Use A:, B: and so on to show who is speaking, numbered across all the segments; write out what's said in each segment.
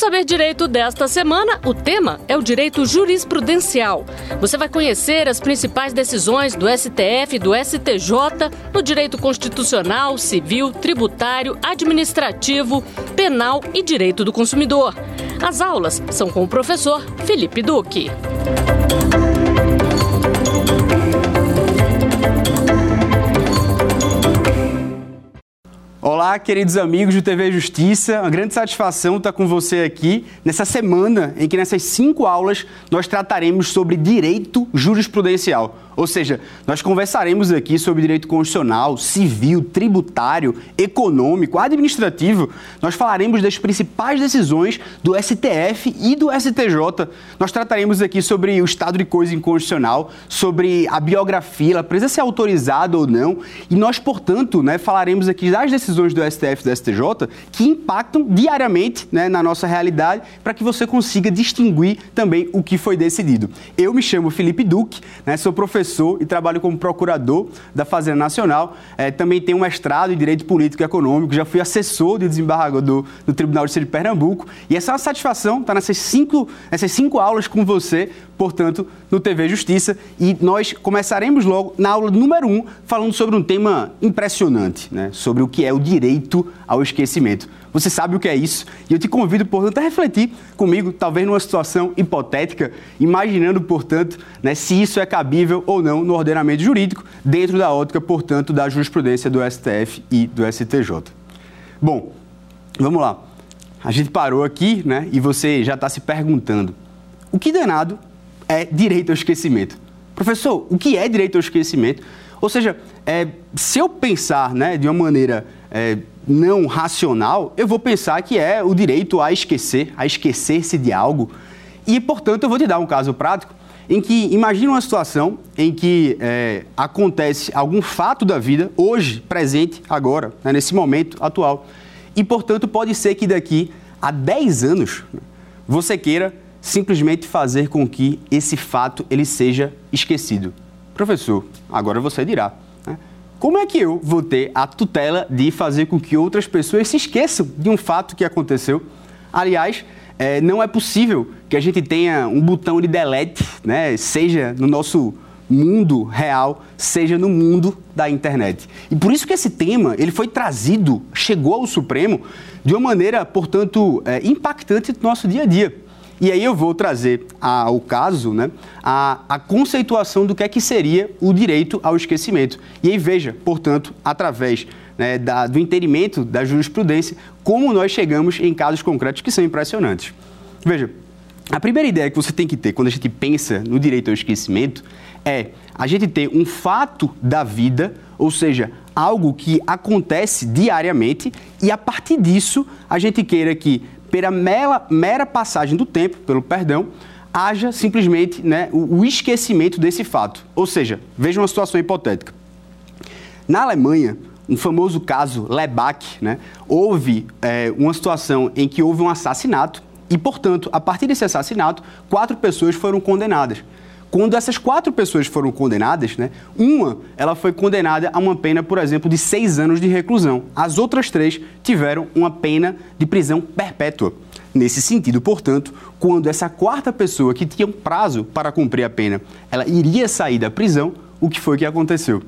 A: Saber Direito desta semana, o tema é o direito jurisprudencial. Você vai conhecer as principais decisões do STF e do STJ no direito constitucional, civil, tributário, administrativo, penal e direito do consumidor. As aulas são com o professor Felipe Duque.
B: Olá, queridos amigos do TV Justiça. Uma grande satisfação estar com você aqui nessa semana em que, nessas cinco aulas, nós trataremos sobre direito jurisprudencial. Ou seja, nós conversaremos aqui sobre direito constitucional, civil, tributário, econômico, administrativo. Nós falaremos das principais decisões do STF e do STJ. Nós trataremos aqui sobre o estado de coisa inconstitucional, sobre a biografia, ela precisa ser autorizada ou não. E nós, portanto, né, falaremos aqui das decisões do STF e do STJ que impactam diariamente né, na nossa realidade para que você consiga distinguir também o que foi decidido. Eu me chamo Felipe Duque, né, sou professor professor e trabalho como procurador da Fazenda Nacional. É, também tenho um mestrado em Direito Político e Econômico, já fui assessor de desembargador do Tribunal de Justiça de Pernambuco. E essa é uma satisfação estar nessas cinco, nessas cinco aulas com você, portanto, no TV Justiça. E nós começaremos logo na aula número um, falando sobre um tema impressionante, né? sobre o que é o direito ao esquecimento. Você sabe o que é isso? E eu te convido, portanto, a refletir comigo, talvez numa situação hipotética, imaginando, portanto, né, se isso é cabível ou não no ordenamento jurídico, dentro da ótica, portanto, da jurisprudência do STF e do STJ. Bom, vamos lá. A gente parou aqui, né, e você já está se perguntando: o que danado é direito ao esquecimento? Professor, o que é direito ao esquecimento? Ou seja, é, se eu pensar né, de uma maneira é, não racional, eu vou pensar que é o direito a esquecer, a esquecer-se de algo. E, portanto, eu vou te dar um caso prático em que imagina uma situação em que é, acontece algum fato da vida, hoje, presente, agora, né, nesse momento atual. E, portanto, pode ser que daqui a 10 anos você queira simplesmente fazer com que esse fato ele seja esquecido. Professor, agora você dirá. Como é que eu vou ter a tutela de fazer com que outras pessoas se esqueçam de um fato que aconteceu? Aliás, é, não é possível que a gente tenha um botão de delete, né, seja no nosso mundo real, seja no mundo da internet. E por isso que esse tema ele foi trazido, chegou ao Supremo de uma maneira, portanto, é, impactante no nosso dia a dia. E aí eu vou trazer ao caso né, a, a conceituação do que é que seria o direito ao esquecimento. E aí veja, portanto, através né, da, do entendimento da jurisprudência, como nós chegamos em casos concretos que são impressionantes. Veja, a primeira ideia que você tem que ter quando a gente pensa no direito ao esquecimento é a gente ter um fato da vida, ou seja, algo que acontece diariamente, e a partir disso a gente queira que pela mera, mera passagem do tempo, pelo perdão, haja simplesmente né, o, o esquecimento desse fato. Ou seja, veja uma situação hipotética. Na Alemanha, um famoso caso Lebach, né, houve é, uma situação em que houve um assassinato e, portanto, a partir desse assassinato, quatro pessoas foram condenadas. Quando essas quatro pessoas foram condenadas, né, uma ela foi condenada a uma pena, por exemplo, de seis anos de reclusão. As outras três tiveram uma pena de prisão perpétua. Nesse sentido, portanto, quando essa quarta pessoa que tinha um prazo para cumprir a pena, ela iria sair da prisão, o que foi que aconteceu?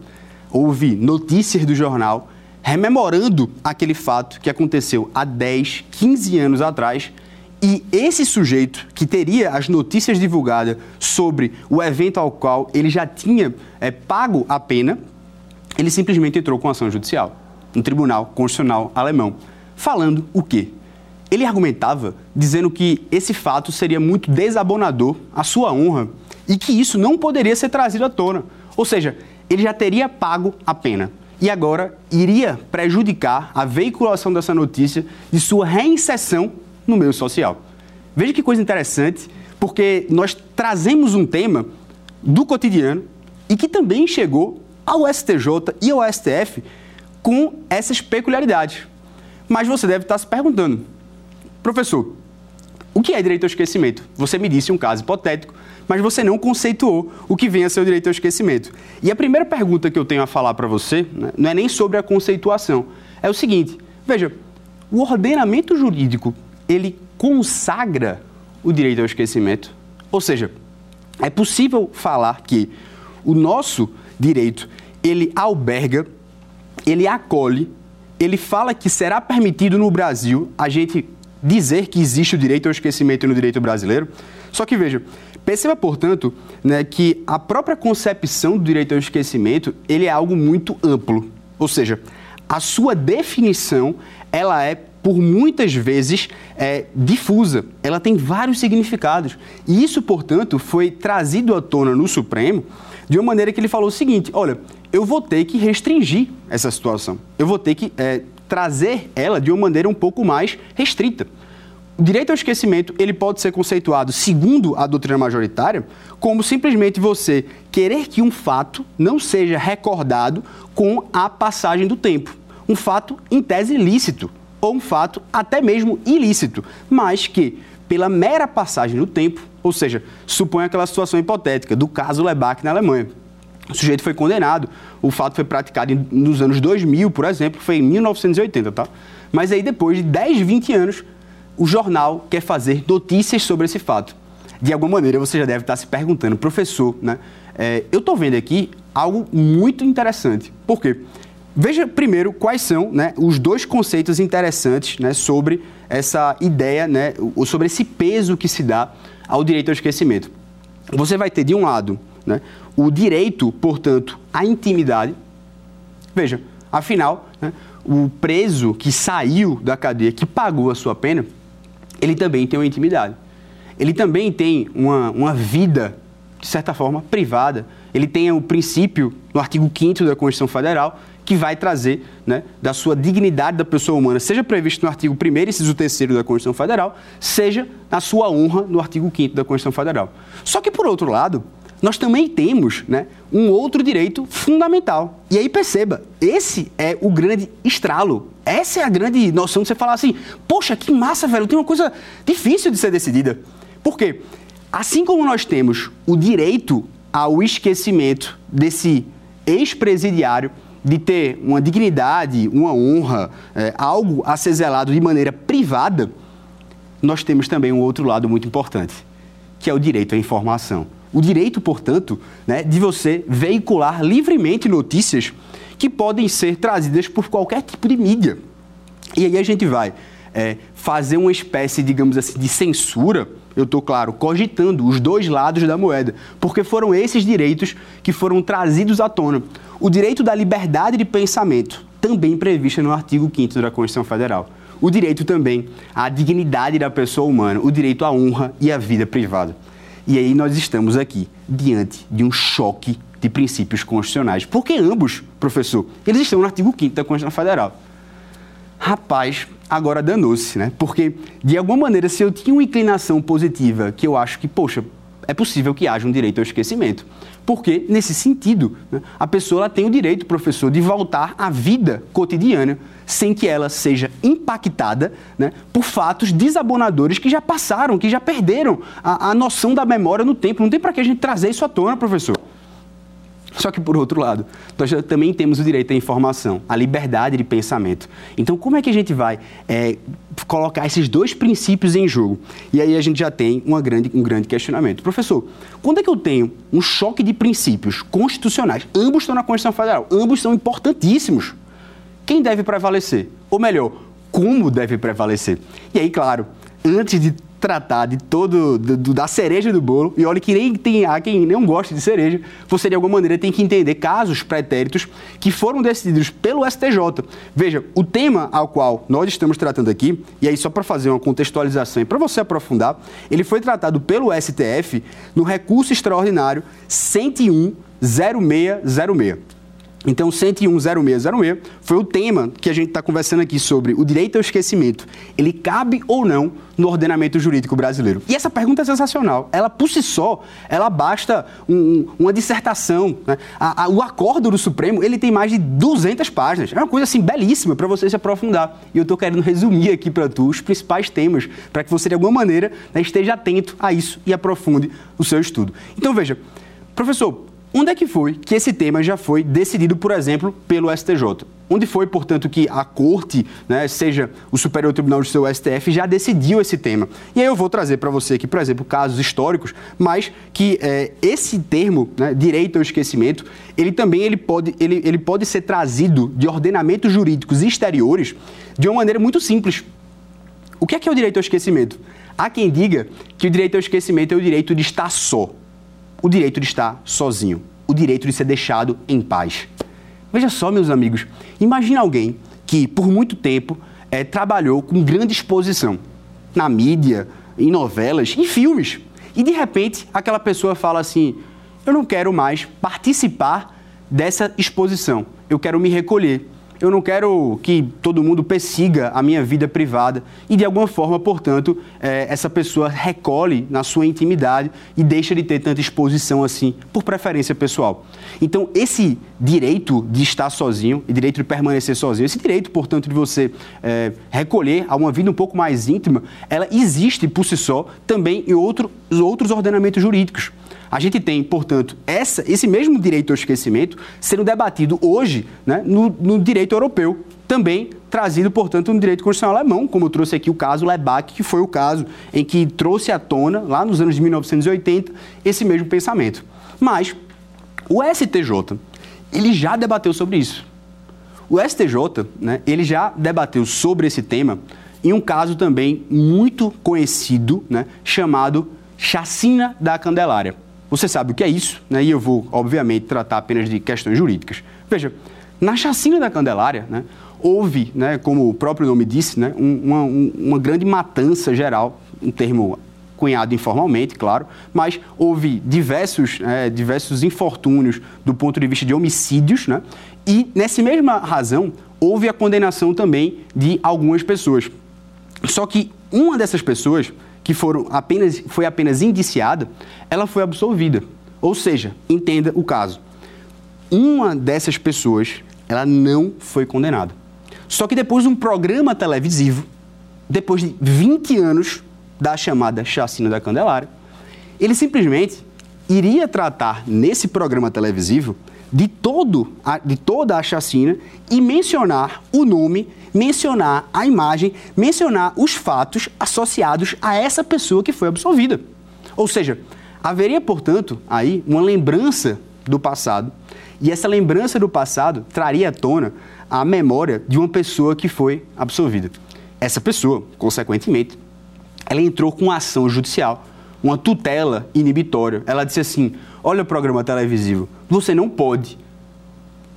B: Houve notícias do jornal rememorando aquele fato que aconteceu há 10, 15 anos atrás e esse sujeito que teria as notícias divulgadas sobre o evento ao qual ele já tinha é, pago a pena, ele simplesmente entrou com ação judicial no Tribunal Constitucional Alemão, falando o quê? Ele argumentava dizendo que esse fato seria muito desabonador à sua honra e que isso não poderia ser trazido à tona. Ou seja, ele já teria pago a pena e agora iria prejudicar a veiculação dessa notícia de sua reinserção no meio social. Veja que coisa interessante, porque nós trazemos um tema do cotidiano e que também chegou ao STJ e ao STF com essas peculiaridades. Mas você deve estar se perguntando, professor, o que é direito ao esquecimento? Você me disse um caso hipotético, mas você não conceituou o que vem a ser o direito ao esquecimento. E a primeira pergunta que eu tenho a falar para você né, não é nem sobre a conceituação, é o seguinte: veja, o ordenamento jurídico ele consagra o direito ao esquecimento. Ou seja, é possível falar que o nosso direito, ele alberga, ele acolhe, ele fala que será permitido no Brasil a gente dizer que existe o direito ao esquecimento no direito brasileiro. Só que veja, perceba, portanto, né, que a própria concepção do direito ao esquecimento, ele é algo muito amplo. Ou seja, a sua definição, ela é por muitas vezes é, difusa, ela tem vários significados. E isso, portanto, foi trazido à tona no Supremo de uma maneira que ele falou o seguinte: olha, eu vou ter que restringir essa situação, eu vou ter que é, trazer ela de uma maneira um pouco mais restrita. O direito ao esquecimento ele pode ser conceituado, segundo a doutrina majoritária, como simplesmente você querer que um fato não seja recordado com a passagem do tempo. Um fato em tese ilícito, ou um fato até mesmo ilícito, mas que, pela mera passagem do tempo, ou seja, suponha aquela situação hipotética do caso Lebach na Alemanha. O sujeito foi condenado, o fato foi praticado nos anos 2000, por exemplo, foi em 1980, tá? Mas aí depois de 10, 20 anos, o jornal quer fazer notícias sobre esse fato. De alguma maneira você já deve estar se perguntando, professor, né? É, eu estou vendo aqui algo muito interessante. Por quê? Veja primeiro quais são né, os dois conceitos interessantes né, sobre essa ideia, né, sobre esse peso que se dá ao direito ao esquecimento. Você vai ter, de um lado, né, o direito, portanto, à intimidade. Veja, afinal, né, o preso que saiu da cadeia, que pagou a sua pena, ele também tem uma intimidade. Ele também tem uma, uma vida, de certa forma, privada. Ele tem o princípio, no artigo 5 da Constituição Federal, que vai trazer né, da sua dignidade da pessoa humana, seja previsto no artigo 1 e inciso 3 da Constituição Federal, seja na sua honra no artigo 5 da Constituição Federal. Só que, por outro lado, nós também temos né, um outro direito fundamental. E aí perceba, esse é o grande estralo. Essa é a grande noção de você falar assim, poxa, que massa, velho, tem uma coisa difícil de ser decidida. Por quê? Assim como nós temos o direito ao esquecimento desse ex-presidiário, de ter uma dignidade, uma honra, é, algo a ser zelado de maneira privada, nós temos também um outro lado muito importante, que é o direito à informação. O direito, portanto, né, de você veicular livremente notícias que podem ser trazidas por qualquer tipo de mídia. E aí a gente vai é, fazer uma espécie, digamos assim, de censura eu estou, claro, cogitando os dois lados da moeda, porque foram esses direitos que foram trazidos à tona. O direito da liberdade de pensamento, também previsto no artigo 5 da Constituição Federal. O direito também à dignidade da pessoa humana, o direito à honra e à vida privada. E aí nós estamos aqui diante de um choque de princípios constitucionais. Porque ambos, professor, eles estão no artigo 5 da Constituição Federal. Rapaz, agora danou-se, né? Porque, de alguma maneira, se eu tinha uma inclinação positiva, que eu acho que, poxa, é possível que haja um direito ao esquecimento. Porque, nesse sentido, né, a pessoa tem o direito, professor, de voltar à vida cotidiana sem que ela seja impactada né, por fatos desabonadores que já passaram, que já perderam a, a noção da memória no tempo. Não tem para que a gente trazer isso à tona, professor. Só que, por outro lado, nós também temos o direito à informação, à liberdade de pensamento. Então, como é que a gente vai é, colocar esses dois princípios em jogo? E aí a gente já tem uma grande, um grande questionamento. Professor, quando é que eu tenho um choque de princípios constitucionais? Ambos estão na Constituição Federal, ambos são importantíssimos. Quem deve prevalecer? Ou melhor, como deve prevalecer? E aí, claro, antes de tratar de todo, do, da cereja do bolo, e olha que nem tem há quem não gosta de cereja, você de alguma maneira tem que entender casos pretéritos que foram decididos pelo STJ. Veja, o tema ao qual nós estamos tratando aqui, e aí só para fazer uma contextualização e para você aprofundar, ele foi tratado pelo STF no recurso extraordinário 101 0606. Então, 1010606 foi o tema que a gente está conversando aqui sobre o direito ao esquecimento. Ele cabe ou não no ordenamento jurídico brasileiro? E essa pergunta é sensacional. Ela, por si só, ela basta um, uma dissertação. Né? A, a, o acordo do Supremo, ele tem mais de 200 páginas. É uma coisa, assim, belíssima para você se aprofundar. E eu estou querendo resumir aqui para tu os principais temas, para que você, de alguma maneira, né, esteja atento a isso e aprofunde o seu estudo. Então, veja, professor, Onde é que foi que esse tema já foi decidido, por exemplo, pelo STJ? onde foi, portanto, que a corte, né, seja o Superior Tribunal de seu STF, já decidiu esse tema. E aí eu vou trazer para você aqui, por exemplo, casos históricos, mas que é, esse termo, né, direito ao esquecimento, ele também ele pode, ele, ele pode ser trazido de ordenamentos jurídicos exteriores de uma maneira muito simples. O que é, que é o direito ao esquecimento? Há quem diga que o direito ao esquecimento é o direito de estar só, o direito de estar sozinho, o direito de ser deixado em paz. Veja só, meus amigos, imagine alguém que por muito tempo é, trabalhou com grande exposição na mídia, em novelas, em filmes. E de repente aquela pessoa fala assim: eu não quero mais participar dessa exposição, eu quero me recolher eu não quero que todo mundo persiga a minha vida privada e, de alguma forma, portanto, é, essa pessoa recolhe na sua intimidade e deixa de ter tanta exposição assim, por preferência pessoal. Então, esse direito de estar sozinho e direito de permanecer sozinho, esse direito, portanto, de você é, recolher a uma vida um pouco mais íntima, ela existe por si só também em outro, outros ordenamentos jurídicos. A gente tem, portanto, essa, esse mesmo direito ao esquecimento sendo debatido hoje né, no, no direito europeu, também trazido, portanto, no direito constitucional alemão, como eu trouxe aqui o caso Lebach, que foi o caso em que trouxe à tona, lá nos anos de 1980, esse mesmo pensamento. Mas o STJ, ele já debateu sobre isso. O STJ, né, ele já debateu sobre esse tema em um caso também muito conhecido, né, chamado Chacina da Candelária. Você sabe o que é isso, né? e eu vou, obviamente, tratar apenas de questões jurídicas. Veja, na chacina da Candelária, né, houve, né, como o próprio nome disse, né, uma, uma grande matança geral, um termo cunhado informalmente, claro, mas houve diversos, é, diversos infortúnios do ponto de vista de homicídios, né, e nessa mesma razão houve a condenação também de algumas pessoas. Só que uma dessas pessoas que foram apenas, foi apenas indiciada, ela foi absolvida. Ou seja, entenda o caso. Uma dessas pessoas, ela não foi condenada. Só que depois de um programa televisivo, depois de 20 anos da chamada chacina da Candelária, ele simplesmente iria tratar nesse programa televisivo de, todo de toda a chacina e mencionar o nome, mencionar a imagem, mencionar os fatos associados a essa pessoa que foi absolvida. Ou seja, haveria, portanto, aí uma lembrança do passado, e essa lembrança do passado traria à tona a memória de uma pessoa que foi absolvida. Essa pessoa, consequentemente, ela entrou com uma ação judicial, uma tutela inibitória. Ela disse assim: olha o programa televisivo, você não pode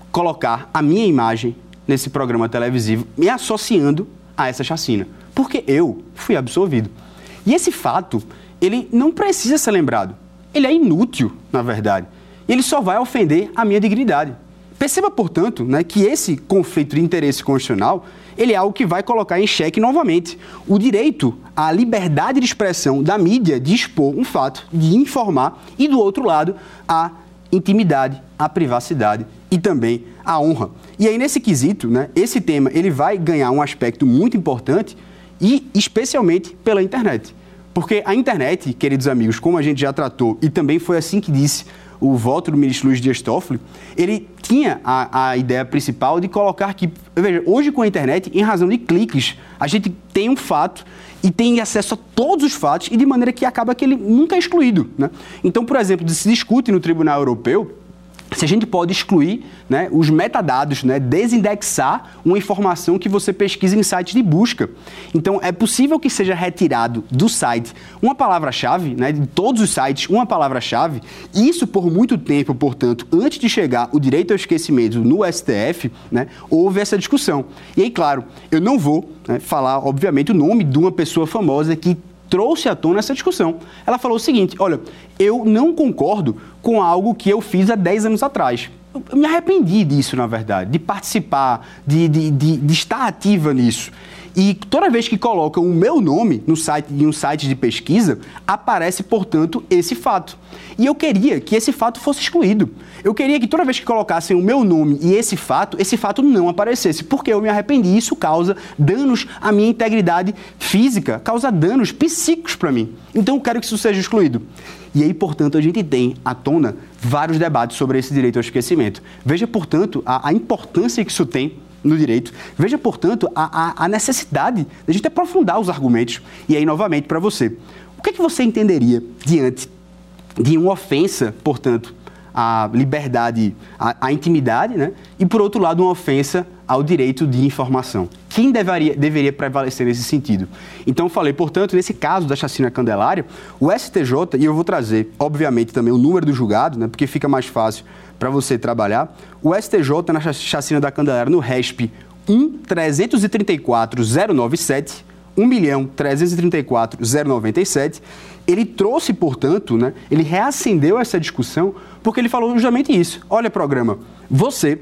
B: colocar a minha imagem nesse programa televisivo me associando a essa chacina, porque eu fui absolvido. E esse fato, ele não precisa ser lembrado. Ele é inútil, na verdade. Ele só vai ofender a minha dignidade. Perceba, portanto, né, que esse conflito de interesse constitucional ele é algo que vai colocar em xeque novamente o direito à liberdade de expressão da mídia de expor um fato, de informar, e do outro lado, a intimidade, a privacidade e também a honra. E aí, nesse quesito, né, esse tema ele vai ganhar um aspecto muito importante e especialmente pela internet. Porque a internet, queridos amigos, como a gente já tratou, e também foi assim que disse o voto do ministro Luiz Dias Toffoli, ele tinha a, a ideia principal de colocar que, veja, hoje com a internet, em razão de cliques, a gente tem um fato e tem acesso a todos os fatos e de maneira que acaba que ele nunca é excluído. Né? Então, por exemplo, se discute no Tribunal Europeu se a gente pode excluir né, os metadados, né, desindexar uma informação que você pesquisa em sites de busca. Então, é possível que seja retirado do site uma palavra-chave, né, de todos os sites, uma palavra-chave. Isso por muito tempo, portanto, antes de chegar o direito ao esquecimento no STF, né, houve essa discussão. E aí, claro, eu não vou né, falar, obviamente, o nome de uma pessoa famosa que trouxe à tona essa discussão. Ela falou o seguinte: olha, eu não concordo com algo que eu fiz há 10 anos atrás. Eu me arrependi disso, na verdade, de participar, de, de, de, de estar ativa nisso. E toda vez que colocam o meu nome no site, em um site de pesquisa, aparece, portanto, esse fato. E eu queria que esse fato fosse excluído. Eu queria que toda vez que colocassem o meu nome e esse fato, esse fato não aparecesse, porque eu me arrependi. Isso causa danos à minha integridade física, causa danos psíquicos para mim. Então eu quero que isso seja excluído. E aí, portanto, a gente tem à tona vários debates sobre esse direito ao esquecimento. Veja, portanto, a, a importância que isso tem no direito. Veja, portanto, a, a, a necessidade de a gente aprofundar os argumentos. E aí, novamente, para você. O que, é que você entenderia diante de uma ofensa, portanto, à liberdade, à, intimidade, né? e, por outro lado, uma ofensa ao direito de informação? Quem deveria, deveria prevalecer nesse sentido? Então, falei, portanto, nesse caso da chacina Candelária, o STJ, e eu vou trazer, obviamente, também o número do julgado, né? porque fica mais fácil para você trabalhar. O STJ, na chacina da Candelária, no RESP 1.334.097, 1.334.097, ele trouxe, portanto, né, ele reacendeu essa discussão porque ele falou justamente isso. Olha, programa, você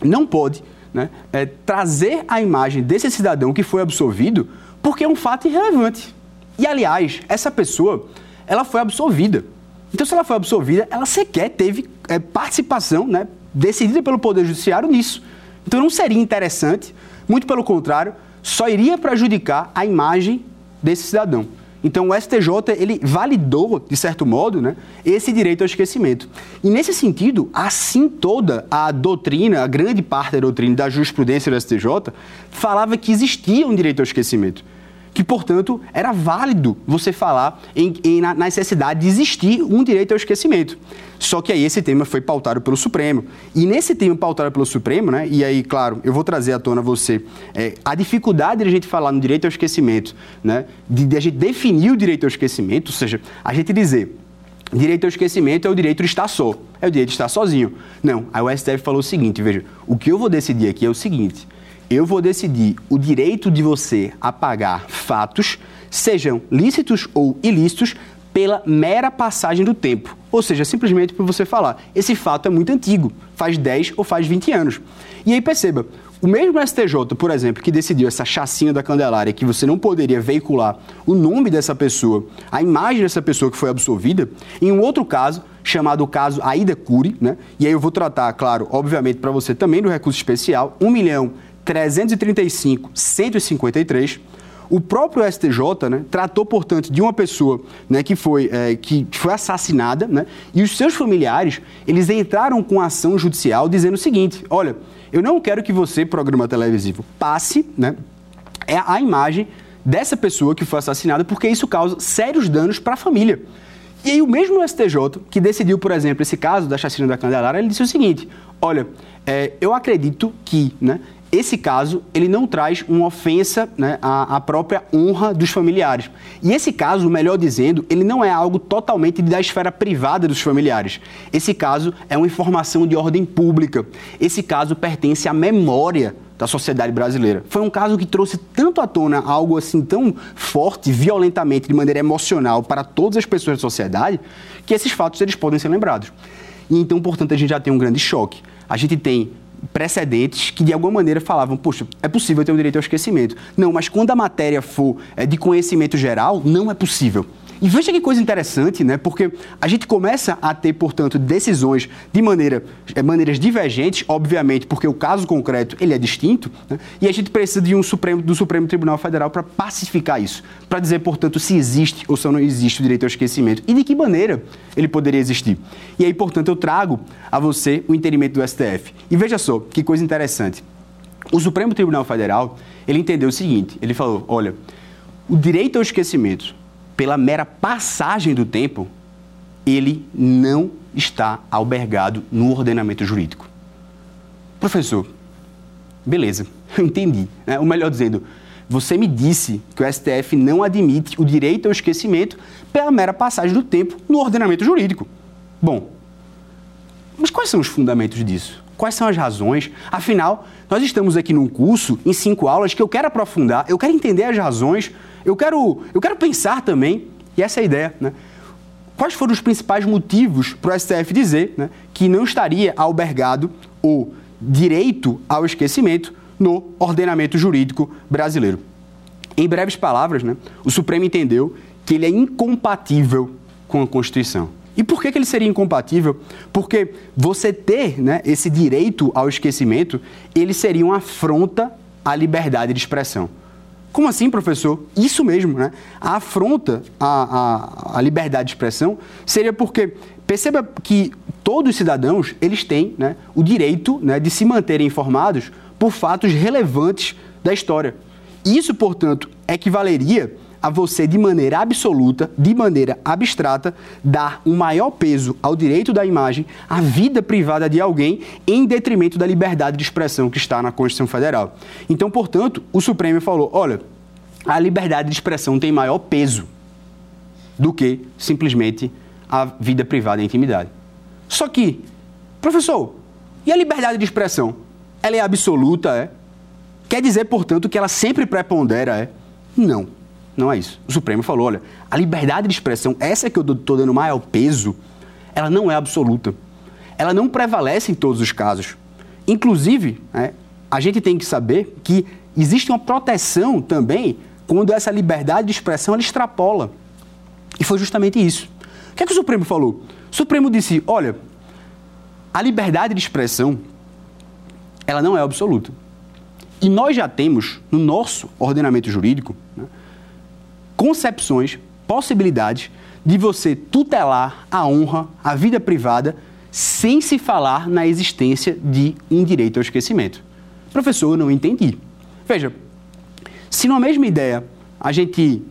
B: não pode né, é, trazer a imagem desse cidadão que foi absolvido porque é um fato irrelevante. E, aliás, essa pessoa, ela foi absolvida. Então, se ela foi absolvida, ela sequer teve é, participação né, decidida pelo Poder Judiciário nisso. Então, não seria interessante, muito pelo contrário, só iria prejudicar a imagem desse cidadão. Então, o STJ ele validou, de certo modo, né, esse direito ao esquecimento. E, nesse sentido, assim toda a doutrina, a grande parte da doutrina da jurisprudência do STJ, falava que existia um direito ao esquecimento que, portanto, era válido você falar em, em, na necessidade de existir um direito ao esquecimento. Só que aí esse tema foi pautado pelo Supremo. E nesse tema pautado pelo Supremo, né, e aí, claro, eu vou trazer à tona você é, a dificuldade de a gente falar no direito ao esquecimento, né, de, de a gente definir o direito ao esquecimento, ou seja, a gente dizer direito ao esquecimento é o direito de estar só, é o direito de estar sozinho. Não, aí o STF falou o seguinte, veja, o que eu vou decidir aqui é o seguinte, eu vou decidir o direito de você apagar fatos, sejam lícitos ou ilícitos, pela mera passagem do tempo. Ou seja, simplesmente por você falar, esse fato é muito antigo, faz 10 ou faz 20 anos. E aí perceba, o mesmo STJ, por exemplo, que decidiu essa chacina da Candelária, que você não poderia veicular o nome dessa pessoa, a imagem dessa pessoa que foi absolvida, em um outro caso, chamado caso Aida Cury, né? E aí eu vou tratar, claro, obviamente para você também do recurso especial, 1 milhão 335, 153. O próprio STJ né, tratou, portanto, de uma pessoa né, que, foi, é, que foi assassinada né, e os seus familiares eles entraram com ação judicial dizendo o seguinte: olha, eu não quero que você, programa televisivo, passe né, é a imagem dessa pessoa que foi assassinada, porque isso causa sérios danos para a família. E aí o mesmo STJ, que decidiu, por exemplo, esse caso da chacina da Candelária, ele disse o seguinte, olha, é, eu acredito que né, esse caso ele não traz uma ofensa né, à, à, própria honra dos familiares. E esse caso, melhor dizendo, ele não é algo totalmente da esfera privada dos familiares. Esse caso é uma informação de ordem pública. Esse caso pertence à memória da sociedade brasileira. Foi um caso que trouxe tanto à tona algo assim tão forte, violentamente, de maneira emocional para todas as pessoas da sociedade, que esses fatos eles podem ser lembrados. E então, portanto, a gente já tem um grande choque. A gente tem precedentes que de alguma maneira falavam, poxa, é possível ter o um direito ao esquecimento. Não, mas quando a matéria for é, de conhecimento geral, não é possível. E veja que coisa interessante, né? Porque a gente começa a ter, portanto, decisões de maneira, é, maneiras divergentes, obviamente, porque o caso concreto ele é distinto, né? e a gente precisa de um Supremo, do Supremo Tribunal Federal para pacificar isso, para dizer, portanto, se existe ou se não existe o direito ao esquecimento e de que maneira ele poderia existir. E aí, portanto, eu trago a você o entendimento do STF. E veja só que coisa interessante. O Supremo Tribunal Federal ele entendeu o seguinte: ele falou, olha, o direito ao esquecimento pela mera passagem do tempo, ele não está albergado no ordenamento jurídico. Professor, beleza, eu entendi. Né? Ou melhor dizendo, você me disse que o STF não admite o direito ao esquecimento pela mera passagem do tempo no ordenamento jurídico. Bom, mas quais são os fundamentos disso? Quais são as razões? Afinal, nós estamos aqui num curso, em cinco aulas, que eu quero aprofundar, eu quero entender as razões eu quero, eu quero pensar também, e essa é a ideia, né? Quais foram os principais motivos para o STF dizer né, que não estaria albergado o direito ao esquecimento no ordenamento jurídico brasileiro? Em breves palavras, né, o Supremo entendeu que ele é incompatível com a Constituição. E por que, que ele seria incompatível? Porque você ter né, esse direito ao esquecimento, ele seria uma afronta à liberdade de expressão. Como assim, professor? Isso mesmo, né? A afronta à, à, à liberdade de expressão seria porque, perceba que todos os cidadãos, eles têm né, o direito né, de se manterem informados por fatos relevantes da história. Isso, portanto, equivaleria a você, de maneira absoluta, de maneira abstrata, dar um maior peso ao direito da imagem, à vida privada de alguém, em detrimento da liberdade de expressão que está na Constituição Federal. Então, portanto, o Supremo falou: olha, a liberdade de expressão tem maior peso do que simplesmente a vida privada e a intimidade. Só que, professor, e a liberdade de expressão? Ela é absoluta, é? Quer dizer, portanto, que ela sempre prepondera, é? Não. Não é isso. O Supremo falou: olha, a liberdade de expressão, essa que eu estou dando maior peso, ela não é absoluta. Ela não prevalece em todos os casos. Inclusive, é, a gente tem que saber que existe uma proteção também quando essa liberdade de expressão ela extrapola. E foi justamente isso. O que, é que o Supremo falou? O Supremo disse: olha, a liberdade de expressão ela não é absoluta. E nós já temos no nosso ordenamento jurídico né, concepções, possibilidades de você tutelar a honra, a vida privada, sem se falar na existência de um direito ao esquecimento. Professor, eu não entendi. Veja, se na mesma ideia a gente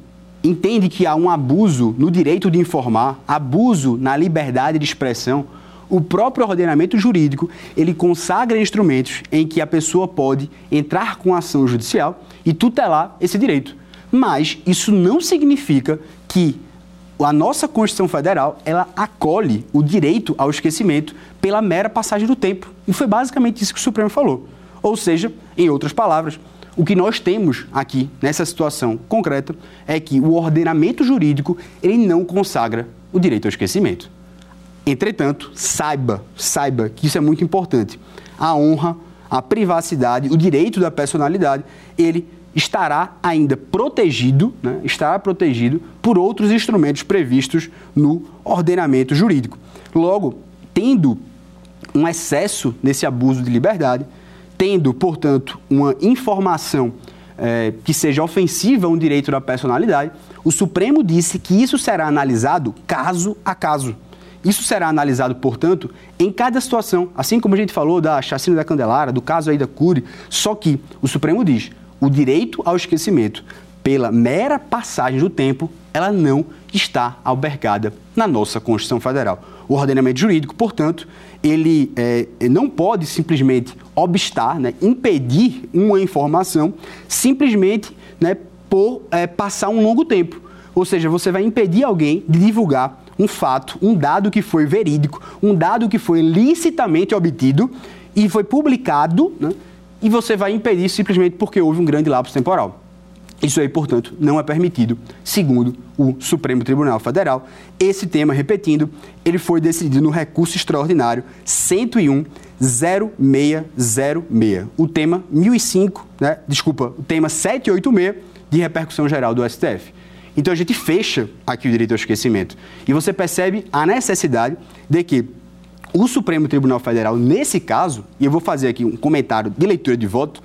B: entende que há um abuso no direito de informar, abuso na liberdade de expressão, o próprio ordenamento jurídico, ele consagra instrumentos em que a pessoa pode entrar com ação judicial e tutelar esse direito. Mas isso não significa que a nossa Constituição Federal ela acolhe o direito ao esquecimento pela mera passagem do tempo. E foi basicamente isso que o Supremo falou. Ou seja, em outras palavras, o que nós temos aqui nessa situação concreta é que o ordenamento jurídico ele não consagra o direito ao esquecimento. Entretanto, saiba, saiba que isso é muito importante. A honra, a privacidade, o direito da personalidade, ele estará ainda protegido, né, estará protegido por outros instrumentos previstos no ordenamento jurídico. Logo, tendo um excesso nesse abuso de liberdade, tendo, portanto, uma informação é, que seja ofensiva a um direito da personalidade, o Supremo disse que isso será analisado caso a caso. Isso será analisado, portanto, em cada situação, assim como a gente falou da chacina da Candelária, do caso aí da Cury, só que o Supremo diz, o direito ao esquecimento, pela mera passagem do tempo, ela não está albergada na nossa Constituição Federal. O ordenamento jurídico, portanto, ele é, não pode simplesmente obstar, né, impedir uma informação simplesmente né, por é, passar um longo tempo. Ou seja, você vai impedir alguém de divulgar um fato, um dado que foi verídico, um dado que foi licitamente obtido e foi publicado, né, e você vai impedir simplesmente porque houve um grande lapso temporal. Isso aí, portanto, não é permitido, segundo o Supremo Tribunal Federal. Esse tema, repetindo, ele foi decidido no recurso extraordinário 101-0606. O tema 1005, né? desculpa, o tema 786 de repercussão geral do STF. Então a gente fecha aqui o direito ao esquecimento. E você percebe a necessidade de que o Supremo Tribunal Federal, nesse caso, e eu vou fazer aqui um comentário de leitura de voto,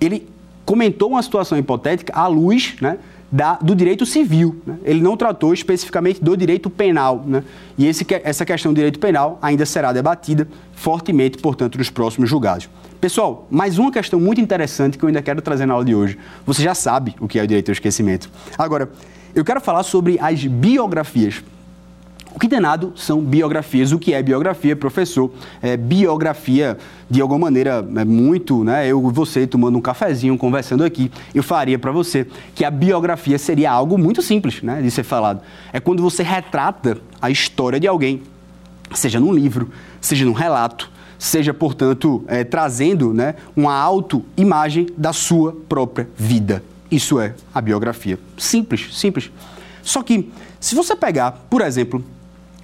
B: ele comentou uma situação hipotética à luz né, da, do direito civil. Né? Ele não tratou especificamente do direito penal. Né? E esse, essa questão do direito penal ainda será debatida fortemente, portanto, nos próximos julgados. Pessoal, mais uma questão muito interessante que eu ainda quero trazer na aula de hoje. Você já sabe o que é o direito ao esquecimento. Agora, eu quero falar sobre as biografias. O que danado são biografias? O que é biografia, professor? É, biografia, de alguma maneira, é muito, né? Eu e você tomando um cafezinho, conversando aqui, eu faria para você que a biografia seria algo muito simples, né? De ser falado. É quando você retrata a história de alguém, seja num livro, seja num relato, seja, portanto, é, trazendo né, uma autoimagem da sua própria vida. Isso é a biografia. Simples, simples. Só que, se você pegar, por exemplo,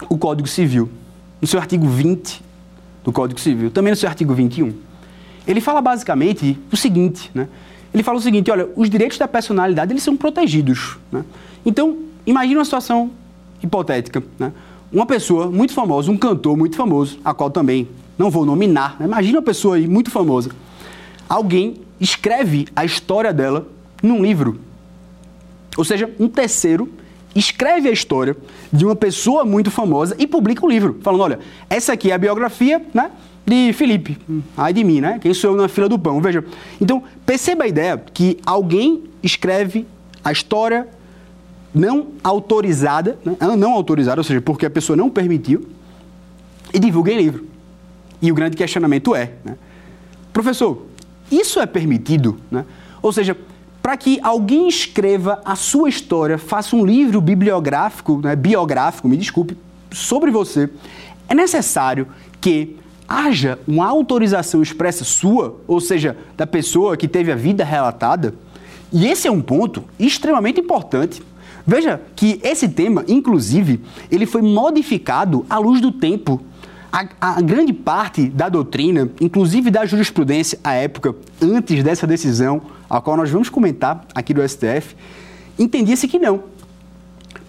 B: o Código Civil, no seu artigo 20 do Código Civil, também no seu artigo 21. Ele fala basicamente o seguinte, né? Ele fala o seguinte, olha, os direitos da personalidade eles são protegidos, né? Então, imagine uma situação hipotética, né? Uma pessoa muito famosa, um cantor muito famoso, a qual também não vou nominar, né? imagine uma pessoa aí muito famosa. Alguém escreve a história dela num livro. Ou seja, um terceiro escreve a história de uma pessoa muito famosa e publica um livro, falando, olha, essa aqui é a biografia, né? De Felipe, ai de mim, né? Quem sou eu na fila do pão, veja. Então, perceba a ideia que alguém escreve a história não autorizada, né? não autorizada, ou seja, porque a pessoa não permitiu, e divulga em livro. E o grande questionamento é, né? professor, isso é permitido? Né? Ou seja, para que alguém escreva a sua história, faça um livro bibliográfico, né, biográfico, me desculpe, sobre você, é necessário que haja uma autorização expressa sua, ou seja, da pessoa que teve a vida relatada. E esse é um ponto extremamente importante. Veja que esse tema, inclusive, ele foi modificado à luz do tempo. A, a, grande parte da doutrina, inclusive da jurisprudência à época, antes dessa decisão, a qual nós vamos comentar aqui do STF, entendia-se que não.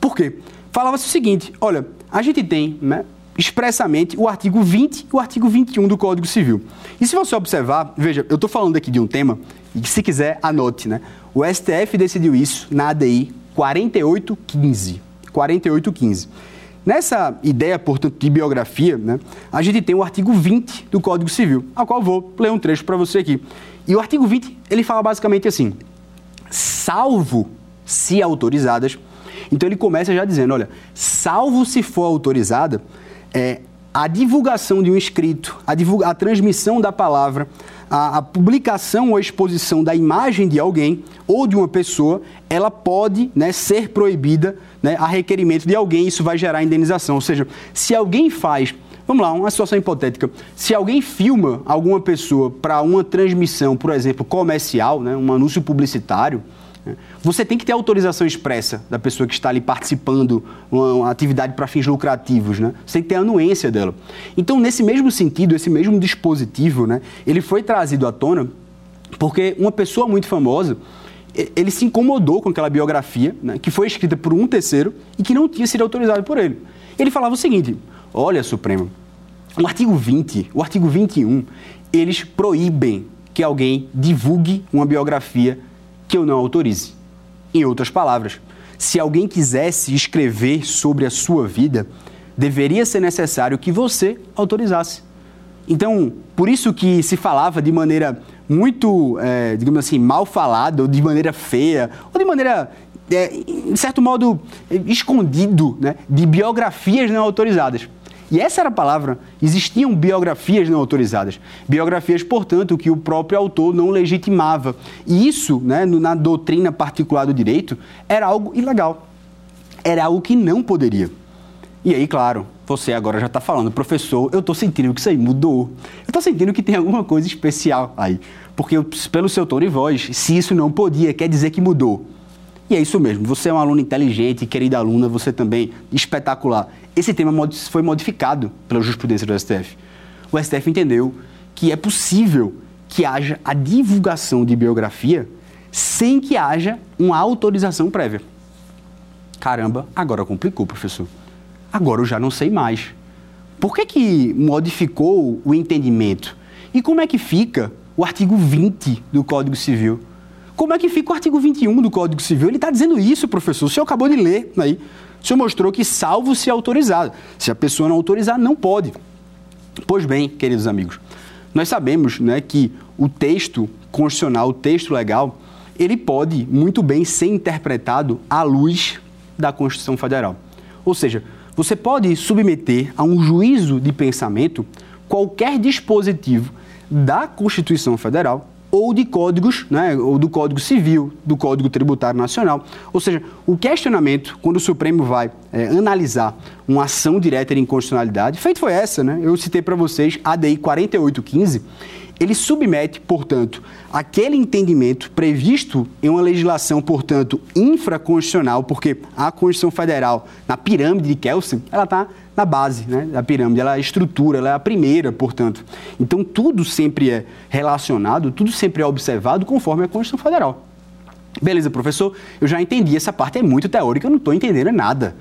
B: Por quê? Falava-se o seguinte: olha, a gente tem né, expressamente o artigo 20 e o artigo 21 do Código Civil. E se você observar, veja, eu estou falando aqui de um tema, e se quiser, anote, né? O STF decidiu isso na ADI 4815. 4815. Nessa ideia, portanto, de biografia, né, a gente tem o artigo 20 do Código Civil, a qual vou ler um trecho para você aqui. E o artigo 20, ele fala basicamente assim: salvo se autorizadas. Então ele começa já dizendo, olha, salvo se for autorizada, é, a divulgação de um escrito, a, divulga, a transmissão da palavra, a, a, publicação ou exposição da imagem de alguém ou de uma pessoa, ela pode né, ser proibida né, a requerimento de alguém, isso vai gerar indenização. Ou seja, se alguém faz, vamos lá, uma situação hipotética, se alguém filma alguma pessoa para uma transmissão, por exemplo, comercial, né, um anúncio publicitário, você tem que ter autorização expressa da pessoa que está ali participando uma, uma atividade para fins lucrativos, né? Você tem que ter a anuência dela. Então, nesse mesmo sentido, esse mesmo dispositivo, né, ele foi trazido à tona porque uma pessoa muito famosa, ele se incomodou com aquela biografia, né, que foi escrita por um terceiro e que não tinha sido autorizado por ele. Ele falava o seguinte: olha, Supremo, o artigo 20, o artigo 21, eles proíbem que alguém divulgue uma biografia que eu não autorize. Em outras palavras, se alguém quisesse escrever sobre a sua vida, deveria ser necessário que você autorizasse. Então, por isso que se falava de maneira muito, é, digamos assim, mal falada, ou de maneira feia, ou de maneira, é, em certo modo, escondido, né, de biografias não autorizadas. E essa era a palavra. Existiam biografias não autorizadas. Biografias, portanto, que o próprio autor não legitimava. E isso, né, na doutrina particular do direito, era algo ilegal. Era algo que não poderia. E aí, claro, você agora já está falando, professor, eu estou sentindo que isso aí mudou. Eu estou sentindo que tem alguma coisa especial aí. Porque pelo seu tom de voz, se isso não podia, quer dizer que mudou. E é isso mesmo, você é uma aluna inteligente, querida aluna, você também espetacular. Esse tema foi modificado pela jurisprudência do STF. O STF entendeu que é possível que haja a divulgação de biografia sem que haja uma autorização prévia. Caramba, agora complicou, professor. Agora eu já não sei mais. Por que, que modificou o entendimento? E como é que fica o artigo 20 do Código Civil? Como é que fica o artigo 21 do Código Civil? Ele está dizendo isso, professor. O senhor acabou de ler aí. O senhor mostrou que salvo se autorizado. Se a pessoa não autorizar, não pode. Pois bem, queridos amigos, nós sabemos né, que o texto constitucional, o texto legal, ele pode muito bem ser interpretado à luz da Constituição Federal. Ou seja, você pode submeter a um juízo de pensamento qualquer dispositivo da Constituição Federal ou de códigos, né, ou do Código Civil, do Código Tributário Nacional. Ou seja, o questionamento, quando o Supremo vai é, analisar uma ação direta de inconstitucionalidade, feito foi essa, né? Eu citei para vocês ADI 4815, ele submete, portanto, aquele entendimento previsto em uma legislação, portanto, infraconstitucional, porque a Constituição Federal, na pirâmide de Kelsen, ela está na base né, da pirâmide, ela é a estrutura, ela é a primeira, portanto. Então, tudo sempre é relacionado, tudo sempre é observado conforme a Constituição Federal. Beleza, professor, eu já entendi, essa parte é muito teórica, eu não estou entendendo nada.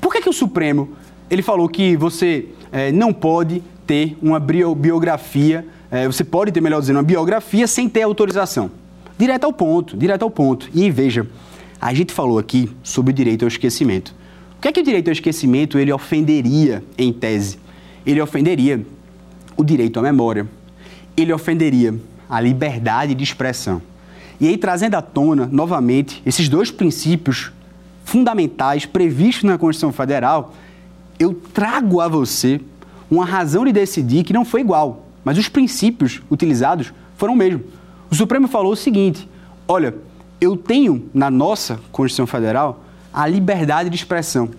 B: Por que, que o Supremo ele falou que você é, não pode ter uma biografia é, você pode ter, melhor dizendo, uma biografia sem ter autorização. Direto ao ponto, direto ao ponto. E veja, a gente falou aqui sobre o direito ao esquecimento. O que é que o direito ao esquecimento ele ofenderia em tese? Ele ofenderia o direito à memória. Ele ofenderia a liberdade de expressão. E aí, trazendo à tona, novamente, esses dois princípios fundamentais previstos na Constituição Federal, eu trago a você uma razão de decidir que não foi igual, mas os princípios utilizados foram o mesmo. O Supremo falou o seguinte: olha, eu tenho na nossa Constituição Federal a liberdade de expressão.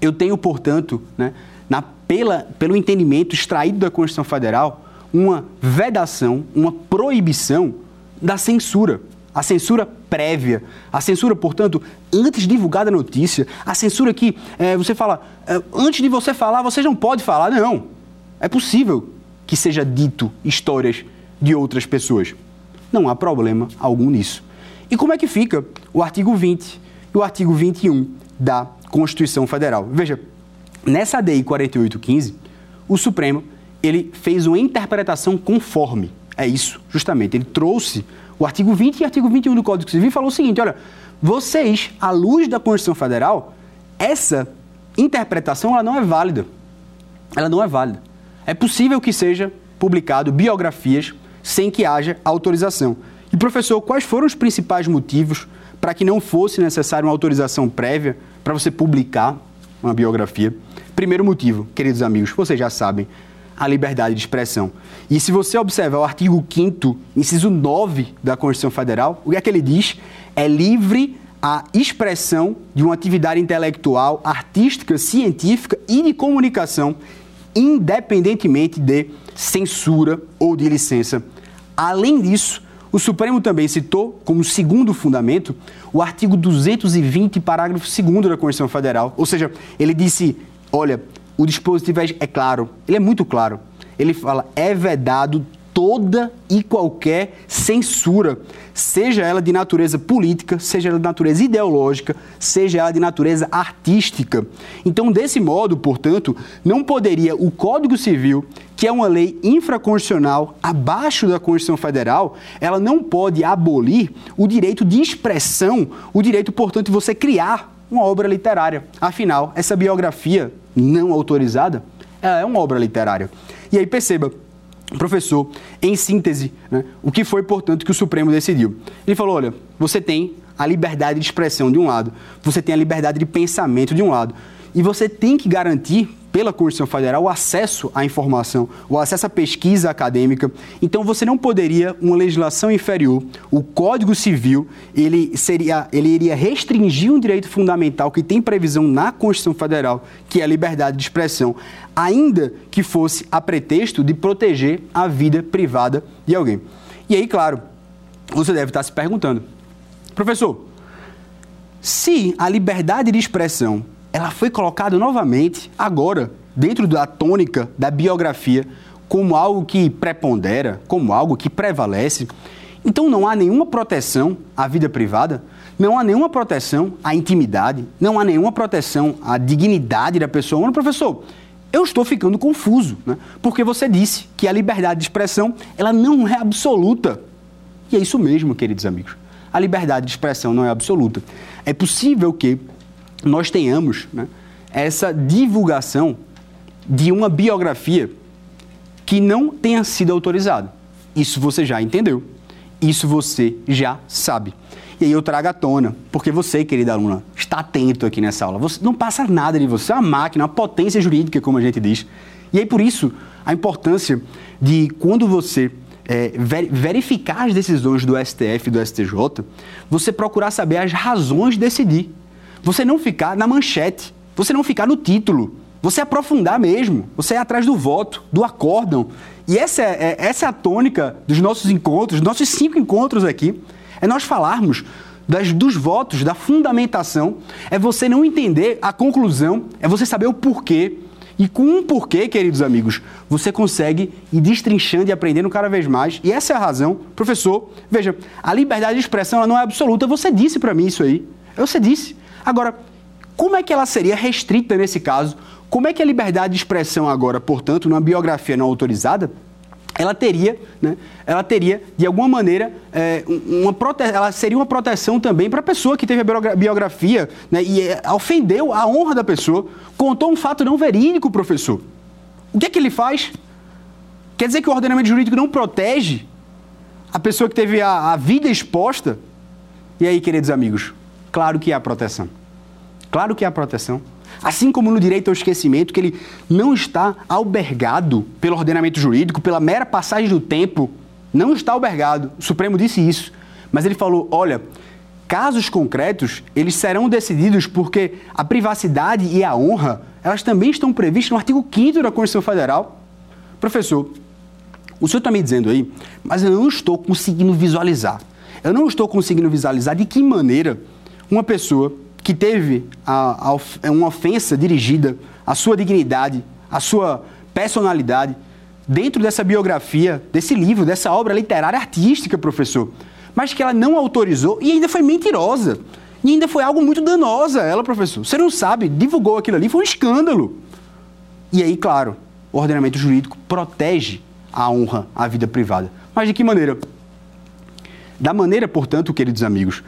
B: Eu tenho, portanto, né, na, pela, pelo entendimento extraído da Constituição Federal, uma vedação, uma proibição da censura. A censura prévia, a censura, portanto, antes de divulgar a notícia, a censura que é, você fala, é, antes de você falar, você não pode falar. Não. É possível que seja dito histórias de outras pessoas. Não há problema algum nisso. E como é que fica o artigo 20 e o artigo 21 da Constituição Federal? Veja, nessa DI 4815, o Supremo ele fez uma interpretação conforme. É isso, justamente. Ele trouxe o artigo 20 e o artigo 21 do Código Civil e falou o seguinte: olha, vocês, à luz da Constituição Federal, essa interpretação ela não é válida. Ela não é válida. É possível que seja publicado biografias sem que haja autorização. E, professor, quais foram os principais motivos para que não fosse necessária uma autorização prévia para você publicar uma biografia? Primeiro motivo, queridos amigos, vocês já sabem, a liberdade de expressão. E se você observar o artigo 5 inciso 9 da Constituição Federal, o que é que ele diz? É livre a expressão de uma atividade intelectual, artística, científica e de comunicação, independentemente de censura ou de licença. Além disso, o Supremo também citou, como segundo fundamento, o artigo 220, parágrafo 2 da Constituição Federal. Ou seja, ele disse: olha, o dispositivo é, é claro, ele é muito claro. Ele fala: é vedado toda e qualquer censura, seja ela de natureza política, seja ela de natureza ideológica, seja ela de natureza artística. Então, desse modo, portanto, não poderia o Código Civil, que é uma lei infraconstitucional abaixo da Constituição Federal, ela não pode abolir o direito de expressão, o direito, portanto, de você criar uma obra literária. Afinal, essa biografia não autorizada é uma obra literária. E aí perceba, professor, em síntese, né, o que foi, portanto, que o Supremo decidiu? Ele falou: olha, você tem a liberdade de expressão de um lado, você tem a liberdade de pensamento de um lado, e você tem que garantir pela Constituição Federal o acesso à informação, o acesso à pesquisa acadêmica. Então você não poderia uma legislação inferior, o Código Civil, ele seria, ele iria restringir um direito fundamental que tem previsão na Constituição Federal, que é a liberdade de expressão, ainda que fosse a pretexto de proteger a vida privada de alguém. E aí, claro, você deve estar se perguntando, professor, se a liberdade de expressão ela foi colocada novamente, agora, dentro da tônica da biografia, como algo que prepondera, como algo que prevalece. Então não há nenhuma proteção à vida privada, não há nenhuma proteção à intimidade, não há nenhuma proteção à dignidade da pessoa. Mas, professor, eu estou ficando confuso, né? porque você disse que a liberdade de expressão ela não é absoluta. E é isso mesmo, queridos amigos. A liberdade de expressão não é absoluta. É possível que nós tenhamos né, essa divulgação de uma biografia que não tenha sido autorizada. Isso você já entendeu. Isso você já sabe. E aí eu trago à tona, porque você, querida aluna, está atento aqui nessa aula. Você não passa nada de você, é uma máquina, uma potência jurídica, como a gente diz. E aí por isso a importância de quando você é, verificar as decisões do STF e do STJ, você procurar saber as razões de decidir. Você não ficar na manchete, você não ficar no título, você aprofundar mesmo, você ir atrás do voto, do acórdão. E essa é, é, essa é a tônica dos nossos encontros, dos nossos cinco encontros aqui, é nós falarmos das, dos votos, da fundamentação, é você não entender a conclusão, é você saber o porquê. E com um porquê, queridos amigos, você consegue ir destrinchando e aprendendo cada vez mais. E essa é a razão, professor. Veja, a liberdade de expressão não é absoluta. Você disse para mim isso aí. Você disse. Agora, como é que ela seria restrita nesse caso? Como é que a liberdade de expressão agora, portanto, numa biografia não autorizada, ela teria, né, ela teria de alguma maneira, é, uma prote... ela seria uma proteção também para a pessoa que teve a biografia né, e é, ofendeu a honra da pessoa, contou um fato não verídico, professor. O que é que ele faz? Quer dizer que o ordenamento jurídico não protege a pessoa que teve a, a vida exposta? E aí, queridos amigos, claro que há proteção. Claro que há proteção. Assim como no direito ao esquecimento, que ele não está albergado pelo ordenamento jurídico, pela mera passagem do tempo, não está albergado. O Supremo disse isso. Mas ele falou: olha, casos concretos, eles serão decididos porque a privacidade e a honra, elas também estão previstas no artigo 5 da Constituição Federal. Professor, o senhor está me dizendo aí, mas eu não estou conseguindo visualizar. Eu não estou conseguindo visualizar de que maneira uma pessoa que teve a, a, é uma ofensa dirigida à sua dignidade, à sua personalidade, dentro dessa biografia, desse livro, dessa obra literária artística, professor, mas que ela não autorizou e ainda foi mentirosa. E ainda foi algo muito danosa ela, professor. Você não sabe, divulgou aquilo ali, foi um escândalo. E aí, claro, o ordenamento jurídico protege a honra, a vida privada. Mas de que maneira? Da maneira, portanto, queridos amigos,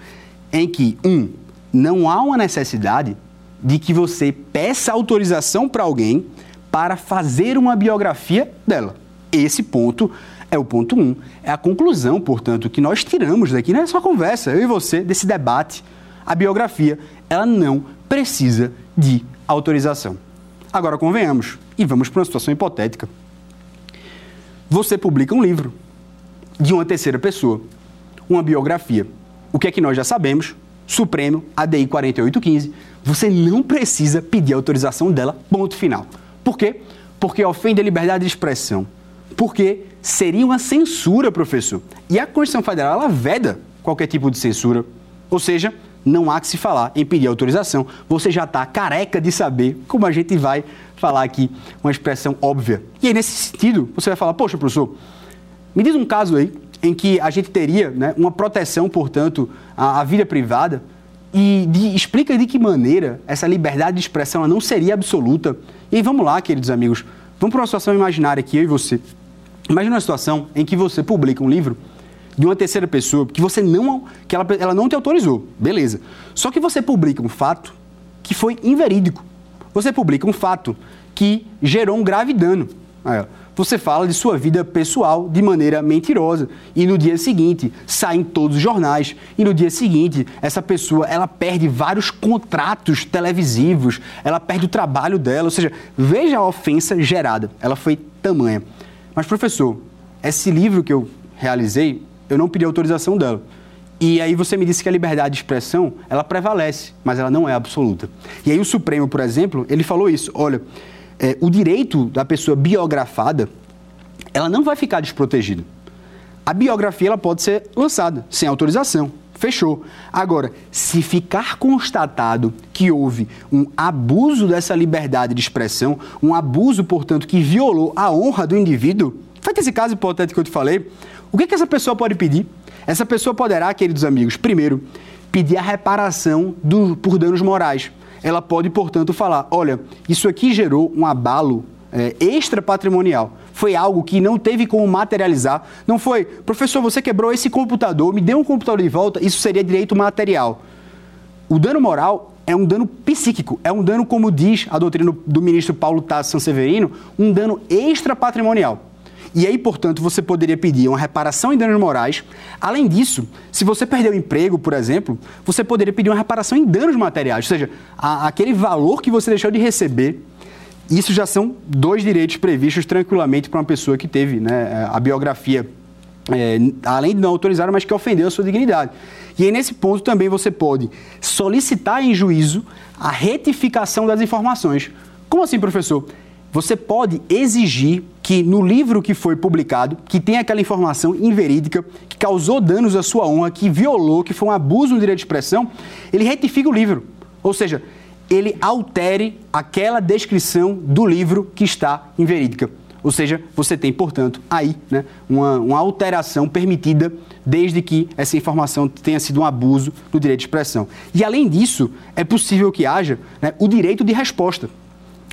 B: em que, um, não há uma necessidade de que você peça autorização para alguém para fazer uma biografia dela. Esse ponto é o ponto um. É a conclusão, portanto, que nós tiramos daqui nessa conversa, eu e você, desse debate. A biografia, ela não precisa de autorização. Agora, convenhamos, e vamos para uma situação hipotética. Você publica um livro de uma terceira pessoa, uma biografia. O que é que nós já sabemos? Supremo, ADI 4815, você não precisa pedir autorização dela, ponto final. Por quê? Porque ofende a liberdade de expressão. Porque seria uma censura, professor. E a Constituição Federal, ela veda qualquer tipo de censura. Ou seja, não há que se falar em pedir autorização. Você já está careca de saber como a gente vai falar aqui uma expressão óbvia. E aí, nesse sentido, você vai falar, poxa, professor, me diz um caso aí em que a gente teria né, uma proteção, portanto, à, à vida privada e de, explica de que maneira essa liberdade de expressão não seria absoluta. E aí, vamos lá, queridos amigos, vamos para uma situação imaginária aqui, eu e você. Imagina uma situação em que você publica um livro de uma terceira pessoa que você não que ela, ela não te autorizou, beleza? Só que você publica um fato que foi inverídico. Você publica um fato que gerou um grave dano. Você fala de sua vida pessoal de maneira mentirosa e no dia seguinte sai em todos os jornais e no dia seguinte essa pessoa ela perde vários contratos televisivos, ela perde o trabalho dela, ou seja, veja a ofensa gerada, ela foi tamanha. Mas professor, esse livro que eu realizei, eu não pedi autorização dela. E aí você me disse que a liberdade de expressão, ela prevalece, mas ela não é absoluta. E aí o Supremo, por exemplo, ele falou isso, olha, é, o direito da pessoa biografada, ela não vai ficar desprotegida. A biografia ela pode ser lançada sem autorização. Fechou. Agora, se ficar constatado que houve um abuso dessa liberdade de expressão, um abuso, portanto, que violou a honra do indivíduo, feito esse caso hipotético que eu te falei, o que, que essa pessoa pode pedir? Essa pessoa poderá, queridos amigos, primeiro, pedir a reparação do, por danos morais. Ela pode, portanto, falar: olha, isso aqui gerou um abalo é, extra patrimonial. Foi algo que não teve como materializar. Não foi, professor, você quebrou esse computador, me deu um computador de volta, isso seria direito material. O dano moral é um dano psíquico, é um dano, como diz a doutrina do ministro Paulo Tasso Sanseverino, um dano extra patrimonial. E aí, portanto, você poderia pedir uma reparação em danos morais. Além disso, se você perdeu o emprego, por exemplo, você poderia pedir uma reparação em danos materiais, ou seja, a, aquele valor que você deixou de receber. Isso já são dois direitos previstos tranquilamente para uma pessoa que teve né, a biografia, é, além de não autorizar, mas que ofendeu a sua dignidade. E aí, nesse ponto, também você pode solicitar em juízo a retificação das informações. Como assim, professor? Você pode exigir que no livro que foi publicado, que tem aquela informação inverídica, que causou danos à sua honra, que violou, que foi um abuso no direito de expressão, ele retifica o livro. Ou seja, ele altere aquela descrição do livro que está inverídica. Ou seja, você tem, portanto, aí né, uma, uma alteração permitida desde que essa informação tenha sido um abuso do direito de expressão. E, além disso, é possível que haja né, o direito de resposta.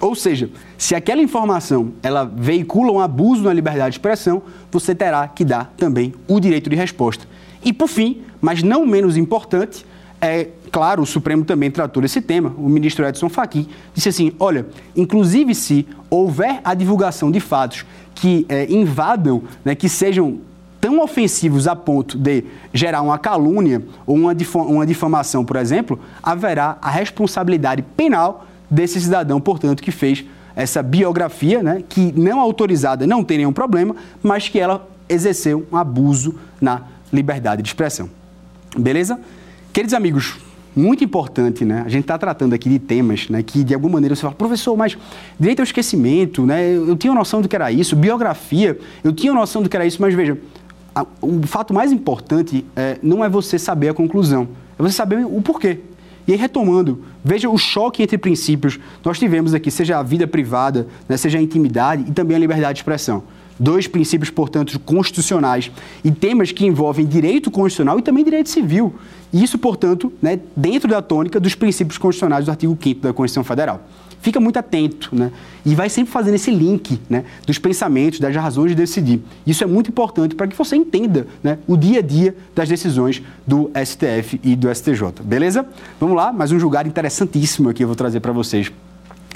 B: Ou seja, se aquela informação ela veicula um abuso na liberdade de expressão, você terá que dar também o direito de resposta. E por fim, mas não menos importante, é claro, o Supremo também tratou desse tema. O ministro Edson Fachin disse assim: olha, inclusive se houver a divulgação de fatos que é, invadam, né, que sejam tão ofensivos a ponto de gerar uma calúnia ou uma, difamação, por exemplo, haverá a responsabilidade penal desse cidadão, portanto, que fez essa biografia, né, que não autorizada não tem nenhum problema, mas que ela exerceu um abuso na liberdade de expressão. Beleza? Queridos amigos, muito importante, né? A gente está tratando aqui de temas, né? Que de alguma maneira você fala, professor, mas direito ao esquecimento, né? Eu tinha noção do que era isso, biografia, eu tinha noção do que era isso, mas veja, a, o fato mais importante é, não é você saber a conclusão, é você saber o porquê. E aí, retomando, veja o choque entre princípios. Nós tivemos aqui, seja a vida privada, né, seja a intimidade e também a liberdade de expressão. Dois princípios, portanto, constitucionais e temas que envolvem direito constitucional e também direito civil. Isso, portanto, né, dentro da tônica dos princípios constitucionais do artigo 5 da Constituição Federal fica muito atento, né? E vai sempre fazendo esse link, né? Dos pensamentos, das razões de decidir. Isso é muito importante para que você entenda, né? O dia a dia das decisões do STF e do STJ. Beleza? Vamos lá, mais um julgado interessantíssimo aqui eu vou trazer para vocês.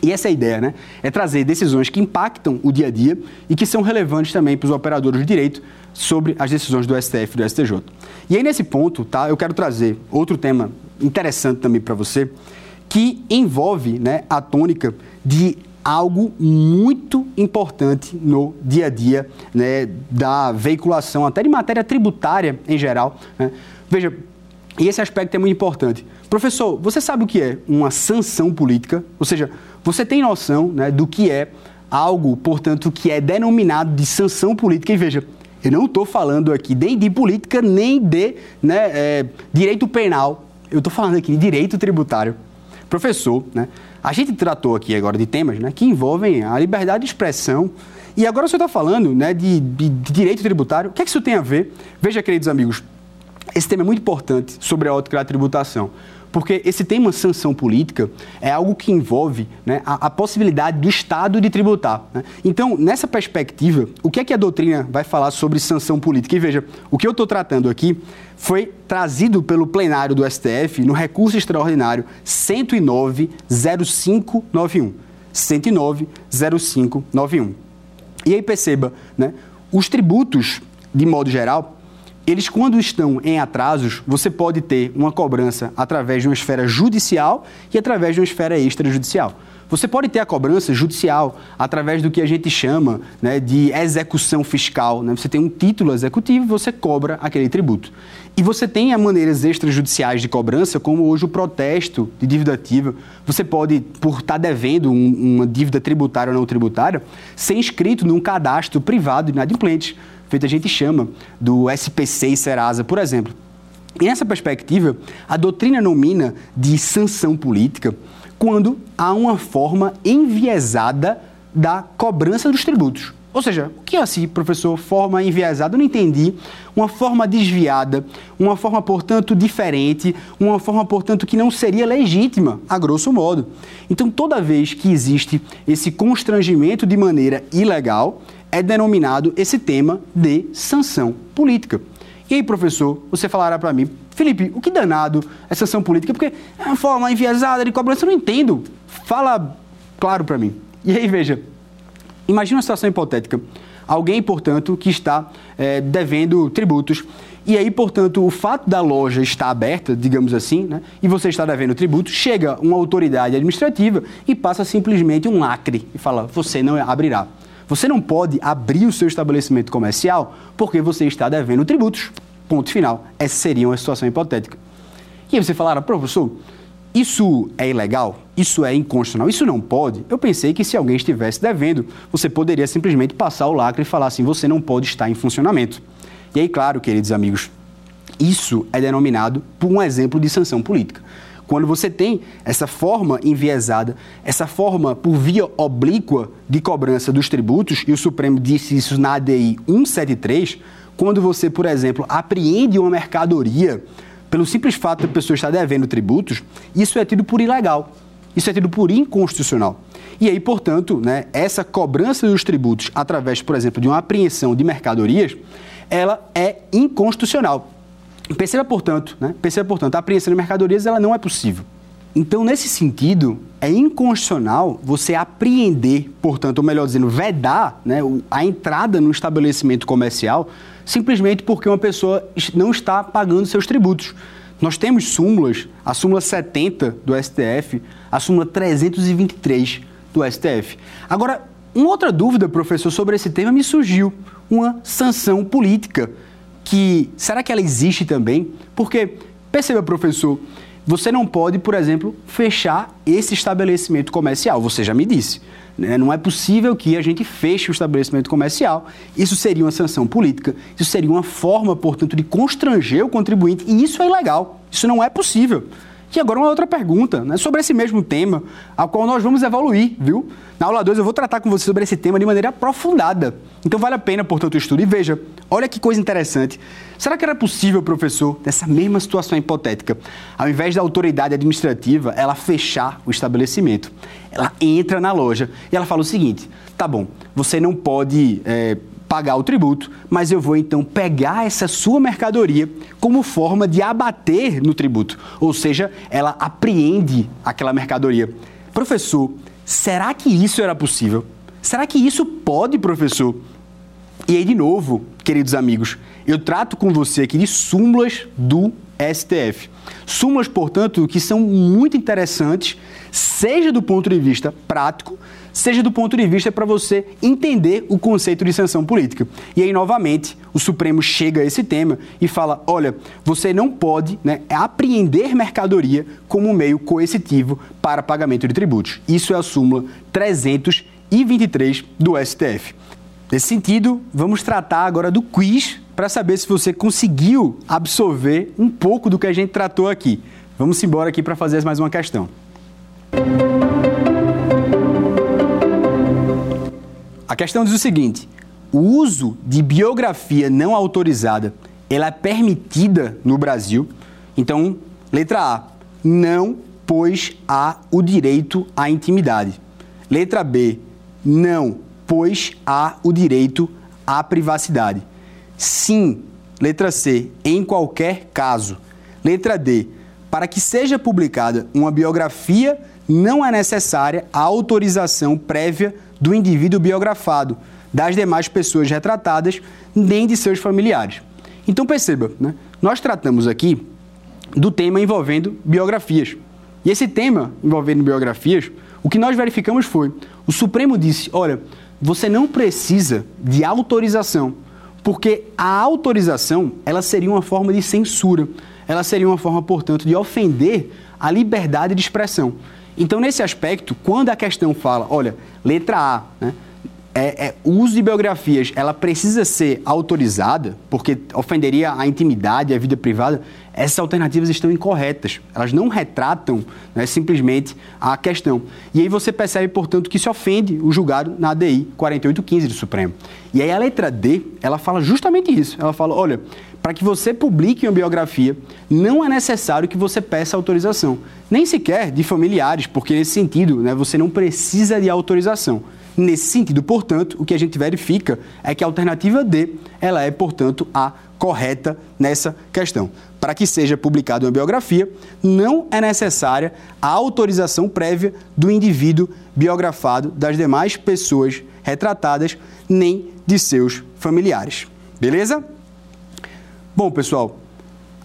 B: E essa é a ideia, né? É trazer decisões que impactam o dia a dia e que são relevantes também para os operadores de direito sobre as decisões do STF e do STJ. E aí, nesse ponto, tá? Eu quero trazer outro tema interessante também para você, que envolve né, a tônica de algo muito importante no dia a dia né, da veiculação, até de matéria tributária em geral. Né? Veja, e esse aspecto é muito importante. Professor, você sabe o que é uma sanção política? Ou seja, você tem noção né, do que é algo, portanto, que é denominado de sanção política? E veja, eu não estou falando aqui nem de política, nem de né, é, direito penal. Eu estou falando aqui de direito tributário professor, né? A gente tratou aqui agora de temas né, que envolvem a liberdade de expressão. E agora você está falando né, de, de, de, direito tributário. O que é que isso tem a ver? Veja, queridos amigos, esse tema é muito importante sobre a ótica da tributação. Porque esse tema sanção política é algo que envolve né, a, a, possibilidade do Estado de tributar. Né? Então, nessa perspectiva, o que é que a doutrina vai falar sobre sanção política? E veja, o que eu estou tratando aqui foi trazido pelo plenário do STF no recurso extraordinário 109-0591. 109-0591. E aí perceba, né, os tributos, de modo geral, eles, quando estão em atrasos, você pode ter uma cobrança através de uma esfera judicial e através de uma esfera extrajudicial. Você pode ter a cobrança judicial através do que a gente chama né, de execução fiscal. Né? Você tem um título executivo e você cobra aquele tributo. E você tem as maneiras extrajudiciais de cobrança, como hoje o protesto de dívida ativa. Você pode, por estar devendo um, uma dívida tributária ou não tributária, ser inscrito num cadastro privado de inadimplentes feito a gente chama do SPC e Serasa, por exemplo. E nessa perspectiva, a doutrina nomina de sanção política quando há uma forma enviesada da cobrança dos tributos. Ou seja, o que é assim, professor, forma enviesada? Eu não entendi. Uma forma desviada, uma forma, portanto, diferente, uma forma, portanto, que não seria legítima, a grosso modo. Então, toda vez que existe esse constrangimento de maneira ilegal, é denominado esse tema de sanção política. E aí, professor, você falará para mim, Felipe, o que danado é sanção política? Porque é uma forma enviesada de cobrança, eu não entendo. Fala claro para mim. E aí, veja, imagine uma situação hipotética. Alguém, portanto, que está é, devendo tributos. E aí, portanto, o fato da loja estar aberta, digamos assim, né, e você está devendo tributo, chega uma autoridade administrativa e passa simplesmente um lacre e fala: você não abrirá. Você não pode abrir o seu estabelecimento comercial porque você está devendo tributos. Ponto final. Essa seria uma situação hipotética. E aí você falará, professor, isso é ilegal? Isso é inconstitucional? Isso não pode? Eu pensei que se alguém estivesse devendo, você poderia simplesmente passar o lacre e falar assim: você não pode estar em funcionamento. E aí, claro, queridos amigos, isso é denominado por um exemplo de sanção política. Quando você tem essa forma enviesada, essa forma por via oblíqua de cobrança dos tributos, e o Supremo disse isso na ADI 173, quando você, por exemplo, apreende uma mercadoria pelo simples fato da pessoa estar devendo tributos, isso é tido por ilegal. isso é tido por inconstitucional. E aí, portanto, né, essa cobrança dos tributos através, por exemplo, de uma apreensão de mercadorias, ela é inconstitucional. Perceba, portanto, né, perceba, portanto, a apreensão de mercadorias ela não é possível. Então, nesse sentido, é inconstitucional você apreender, portanto, ou melhor dizendo, vedar né, a entrada no estabelecimento comercial simplesmente porque uma pessoa não está pagando seus tributos. Nós temos súmulas, a súmula 70 do STF, a súmula 323 do STF. Agora, uma outra dúvida, professor, sobre esse tema me surgiu. Uma sanção política, que será que ela existe também? Porque, perceba, professor, você não pode, por exemplo, fechar esse estabelecimento comercial. Você já me disse. Né? Não é possível que a gente feche o estabelecimento comercial. Isso seria uma sanção política. Isso seria uma forma, portanto, de constranger o contribuinte. E isso é ilegal. Isso não é possível. E agora uma outra pergunta, né, sobre esse mesmo tema, ao qual nós vamos evoluir, viu? Na aula 2 eu vou tratar com você sobre esse tema de maneira aprofundada. Então vale a pena, portanto, o estudo. E veja, olha que coisa interessante. Será que era possível, professor, nessa mesma situação hipotética, ao invés da autoridade administrativa, ela fechar o estabelecimento? Ela entra na loja e ela fala o seguinte: tá bom, você não pode. É, pagar o tributo, mas eu vou então pegar essa sua mercadoria como forma de abater no tributo, ou seja, ela apreende aquela mercadoria. Professor, será que isso era possível? Será que isso pode, professor? E aí, de novo, queridos amigos, eu trato com você aqui de súmulas do STF. Súmulas, portanto, que são muito interessantes, seja do ponto de vista prático, seja do ponto de vista para você entender o conceito de sanção política. E aí, novamente, o Supremo chega a esse tema e fala: olha, você não pode né, apreender mercadoria como meio coercitivo para pagamento de tributos. Isso é a súmula 323 do STF. Nesse sentido, vamos tratar agora do quiz para saber se você conseguiu absorver um pouco do que a gente tratou aqui. Vamos embora aqui para fazer mais uma questão. Questão diz o seguinte: o uso de biografia não autorizada, ela é permitida no Brasil? Então, letra A, não, pois há o direito à intimidade. Letra B, não, pois há o direito à privacidade. Sim, letra C, em qualquer caso. Letra D, para que seja publicada uma biografia, não é necessária a autorização prévia do indivíduo biografado, das demais pessoas retratadas, nem de seus familiares. Então perceba, né? nós tratamos aqui do tema envolvendo biografias. E esse tema envolvendo biografias, o que nós verificamos foi: o Supremo disse, olha, você não precisa de autorização, porque a autorização ela seria uma forma de censura, ela seria uma forma, portanto, de ofender a liberdade de expressão. Então, nesse aspecto, quando a questão fala, olha, letra A, né, é, é, o uso de biografias, ela precisa ser autorizada, porque ofenderia a intimidade, a vida privada, essas alternativas estão incorretas. Elas não retratam né, simplesmente a questão. E aí você percebe, portanto, que se ofende o julgado na ADI 4815 do Supremo. E aí a letra D, ela fala justamente isso. Ela fala, olha, para que você publique uma biografia, não é necessário que você peça autorização, nem sequer de familiares, porque nesse sentido né, você não precisa de autorização. Nesse sentido, portanto, o que a gente verifica é que a alternativa D ela é, portanto, a correta nessa questão. Para que seja publicada uma biografia, não é necessária a autorização prévia do indivíduo biografado, das demais pessoas retratadas, nem de seus familiares. Beleza? Bom, pessoal,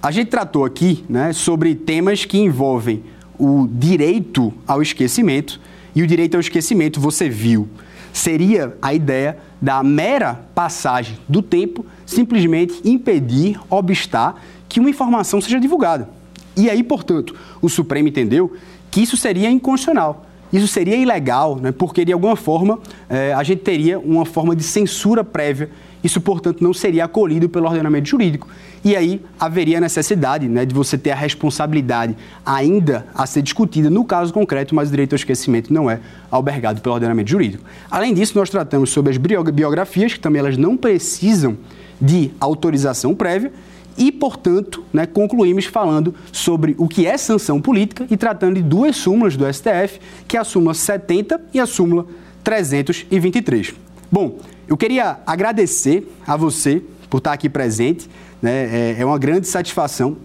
B: a gente tratou aqui né, sobre temas que envolvem o direito ao esquecimento, e o direito ao esquecimento, você viu, seria a ideia da mera passagem do tempo simplesmente impedir, obstar que uma informação seja divulgada. E aí, portanto, o Supremo entendeu que isso seria inconstitucional. Isso seria ilegal, né, porque de alguma forma eh, a gente teria uma forma de censura prévia isso, portanto, não seria acolhido pelo ordenamento jurídico. E aí haveria necessidade né, de você ter a responsabilidade ainda a ser discutida no caso concreto, mas o direito ao esquecimento não é albergado pelo ordenamento jurídico. Além disso, nós tratamos sobre as biografias, que também elas não precisam de autorização prévia. e, portanto, né, concluímos falando sobre o que é sanção política e tratando de duas súmulas do STF, que é a súmula 70 e a súmula 323. Bom, eu queria agradecer a você por estar aqui presente, né, é, é uma grande satisfação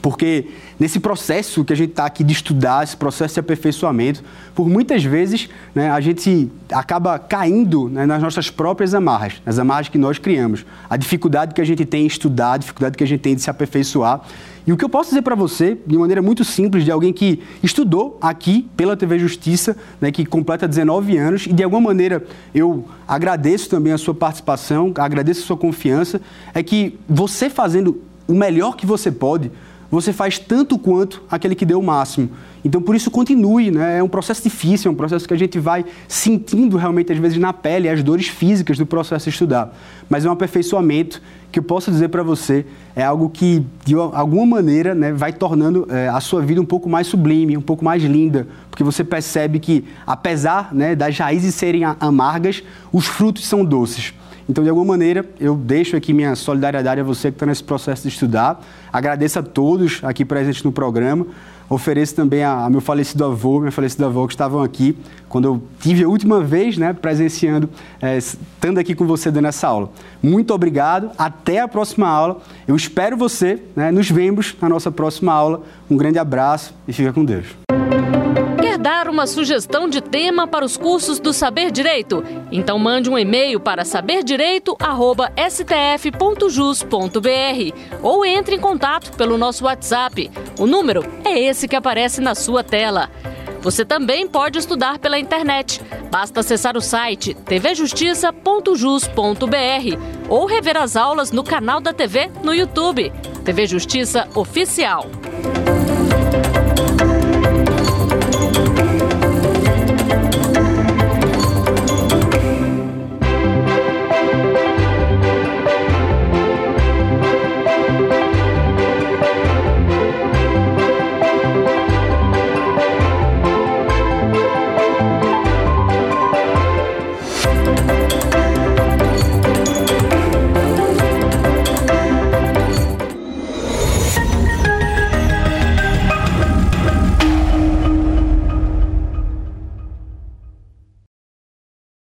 B: porque nesse processo que a gente está aqui de estudar, esse processo de aperfeiçoamento, por muitas vezes né, a gente acaba caindo né, nas nossas próprias amarras, nas amarras que nós criamos. A dificuldade que a gente tem em estudar, a dificuldade que a gente tem de se aperfeiçoar. E o que eu posso dizer para você, de maneira muito simples, de alguém que estudou aqui pela TV Justiça, né, que completa 19 anos, e de alguma maneira eu agradeço também a sua participação, agradeço a sua confiança, é que você fazendo o melhor que você pode, você faz tanto quanto aquele que deu o máximo. Então, por isso, continue. Né? É um processo difícil, é um processo que a gente vai sentindo realmente, às vezes, na pele, as dores físicas do processo de estudar. Mas é um aperfeiçoamento que eu posso dizer para você é algo que, de alguma maneira, né, vai tornando é, a sua vida um pouco mais sublime, um pouco mais linda, porque você percebe que, apesar né, das raízes serem amargas, os frutos são doces. Então, de alguma maneira, eu deixo aqui minha solidariedade a você que está nesse processo de estudar. Agradeço a todos aqui presentes no programa. Ofereço também a, a meu falecido avô, minha falecida avó, que estavam aqui quando eu tive a última vez, né, presenciando, é, estando aqui com você dando essa aula. Muito obrigado, até a próxima aula. Eu espero você, né, nos vemos na nossa próxima aula. Um grande abraço e fica com Deus
A: dar uma sugestão de tema para os cursos do Saber Direito? Então mande um e-mail para saberdireito@stf.jus.br ou entre em contato pelo nosso WhatsApp. O número é esse que aparece na sua tela. Você também pode estudar pela internet. Basta acessar o site tvjustiça.jus.br ou rever as aulas no canal da TV no YouTube. TV Justiça Oficial.